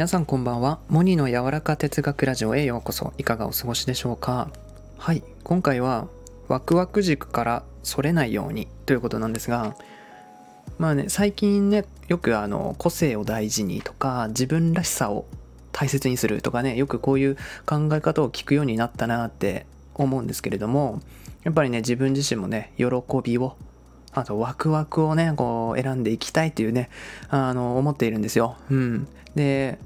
皆さんこんばんは。モニの柔らか哲学ラジオへようこそ。いかがお過ごしでしょうか。はい今回はワクワク軸からそれないようにということなんですがまあね最近ねよくあの個性を大事にとか自分らしさを大切にするとかねよくこういう考え方を聞くようになったなって思うんですけれどもやっぱりね自分自身もね喜びをあとワクワクをねこう選んでいきたいっていうねあの思っているんですよ。うん、で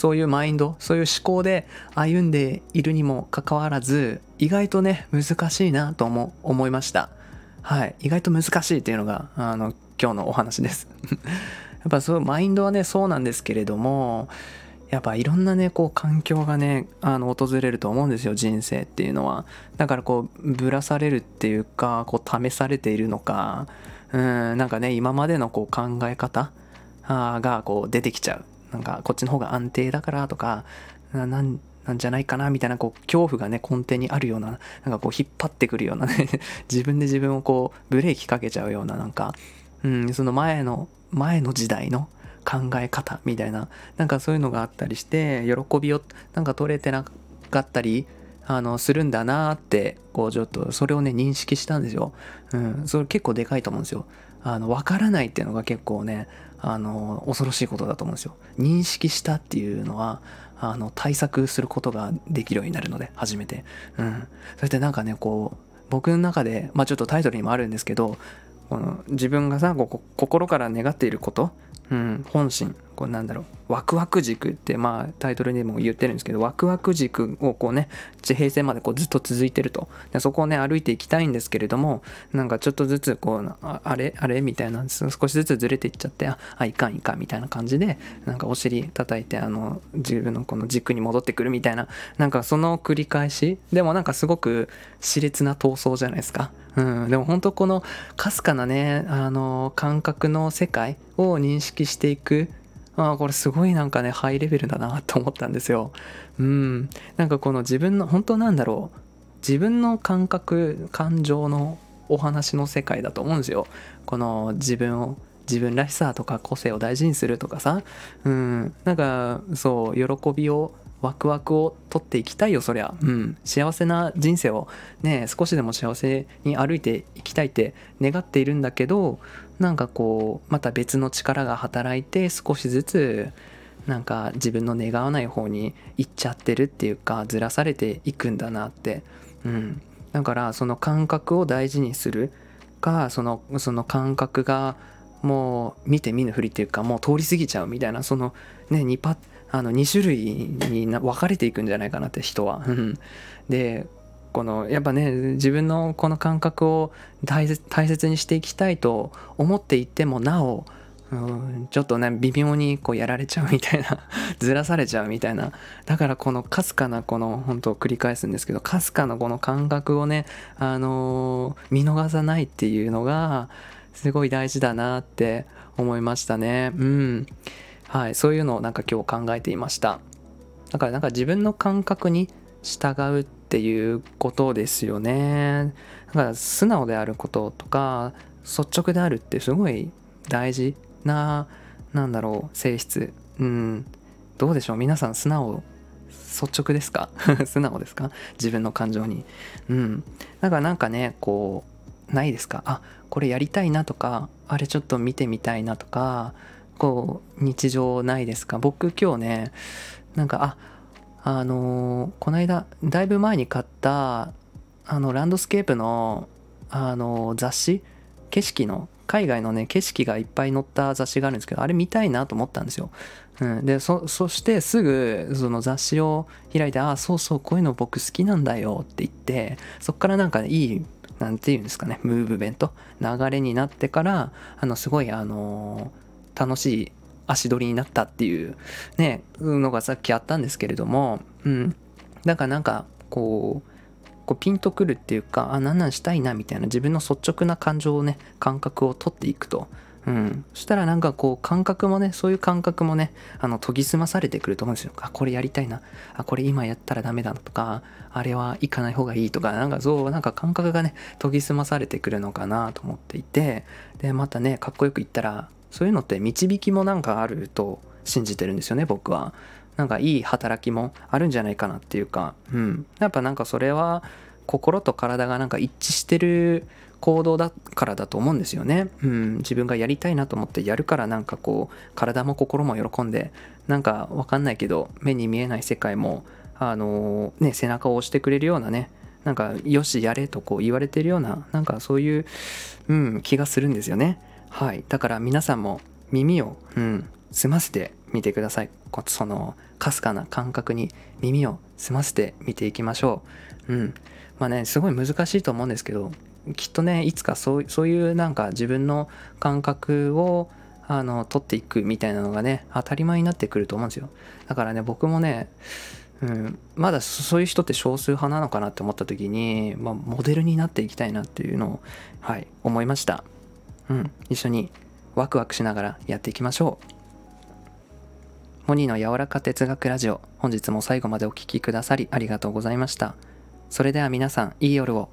そういうマインドそういう思考で歩んでいるにもかかわらず意外とね難しいなとも思いました。はい意外と難しいっていうのがあの今日のお話です。やっぱそうマインドはねそうなんですけれどもやっぱいろんなねこう環境がねあの訪れると思うんですよ人生っていうのはだからこうぶらされるっていうかこう試されているのかうんなんかね今までのこう考え方がこう出てきちゃうなんかこっちの方が安定だからとかなんなんじゃないかなみたいなこう恐怖がね根底にあるようななんかこう引っ張ってくるようなね 自分で自分をこうブレーキかけちゃうようななんか、うん、その前の前の時代の考え方みたいななんかそういうのがあったりして喜びをなんか取れてなかったりあのするんだなってこうちょっとそれをね認識したんですよ。うん、それ結構でかいと思うんですよ。あの分からないっていうのが結構ねあの恐ろしいことだと思うんですよ。認識したっていうのはあの対策することができるようになるので初めて。うん、そしてなんかねこう僕の中でまあちょっとタイトルにもあるんですけどこの自分がさこ心から願っていることうん、本心こうなんだろうワクワク軸ってまあタイトルにも言ってるんですけどワクワク軸をこうね地平線までこうずっと続いてると。でそこをね歩いていきたいんですけれどもなんかちょっとずつこうああれあれみたいな少しずつずれていっちゃってああいかんいかんみたいな感じでなんかお尻叩いてあの自分のこの軸に戻ってくるみたいななんかその繰り返し。でもなんかすごく熾烈な闘争じゃないですか。うん、でも本当このかすかなねあの感覚の世界を認識していくあこれすごいなんかねハイレベルだなと思ったんですよ。うん、なんかこの自分の本当なんだろう自分の感覚感情のお話の世界だと思うんですよ。この自分を自分らしさとか個性を大事にするとかさ、うん、なんかそう喜びをワクワクを取っていきたいよそりゃ。うん。幸せな人生をね少しでも幸せに歩いていきたいって願っているんだけどなんかこうまた別の力が働いて少しずつなんか自分の願わない方に行っちゃってるっていうかずらされていくんだなって。うん。だからその感覚を大事にするかそのその感覚がもう見て見ぬふりっていうかもう通り過ぎちゃうみたいなそのね2パあの2種類に分かれていくんじゃないかなって人は。でこのやっぱね自分のこの感覚を大切にしていきたいと思っていてもなおうんちょっとね微妙にこうやられちゃうみたいな ずらされちゃうみたいな。だからこのかすかなこの本当繰り返すんですけどかすかなこの感覚をねあのー、見逃さないっていうのがすごい大事だなって思いましたね。うん。はいそういうのをなんか今日考えていました。だからなんか自分の感覚に従うっていうことですよね。だから素直であることとか率直であるってすごい大事ななんだろう性質。うん。どうでしょう？皆さん素直率直ですか？素直ですか？自分の感情に。うん。だからなんかねこうないですか？あこれやりたいなとかあれちょっと見てみたいなとかこう日常ないですか？僕今日ねなんかああのー、この間だいぶ前に買ったあのランドスケープのあのー、雑誌？景色の海外のね景色がいっぱい載った雑誌があるんですけどあれ見たいなと思ったんですよ、うん、でそしてすぐその雑誌を開いてああそうそうこういうの僕好きなんだよって言ってそっからなんか、ね、いいなんていうんですかねムーブメント？流れになってからあのすごいあのー楽しい足取りになったっていうねのがさっきあったんですけれどもうん。だからなんかこうこうピンとくるっていうかあなんなんしたいなみたいな自分の率直な感情をね感覚を取っていくと。うん、そしたらなんかこう感覚もねそういう感覚もねあの研ぎ澄まされてくると思うんですよ。あこれやりたいな。あこれ今やったらダメだとかあれは行かない方がいいとかなんかそうなんか感覚がね研ぎ澄まされてくるのかなと思っていてでまたねかっこよく言ったらそういうのって導きもなんかあると信じてるんですよね僕はなんかいい働きもあるんじゃないかなっていうかうんやっぱなんかそれは心と体がなんか一致してる行動だからだと思うんですよね。うん、自分がやりたいなと思ってやるからなんかこう体も心も喜んでなんかわかんないけど目に見えない世界もあのー、ね背中を押してくれるようなねなんかよしやれとこう言われてるようななんかそういう、うん、気がするんですよね。はい。だから皆さんも耳を、うん、澄ませてみてください。そのかすかな感覚に耳を澄ませてみていきましょう。うん。まあね、すごい難しいと思うんですけど、きっとね、いつかそうそういうなんか自分の感覚をあの取っていくみたいなのがね、当たり前になってくると思うんですよ。だからね、僕もね、うん、まだそういう人って少数派なのかなって思った時に、まあ、モデルになっていきたいなっていうのを、はい、思いました。うん、一緒にワクワクしながらやっていきましょう。モニーの柔らか哲学ラジオ、本日も最後までお聴きくださりありがとうございました。それでは皆さん、いい夜を。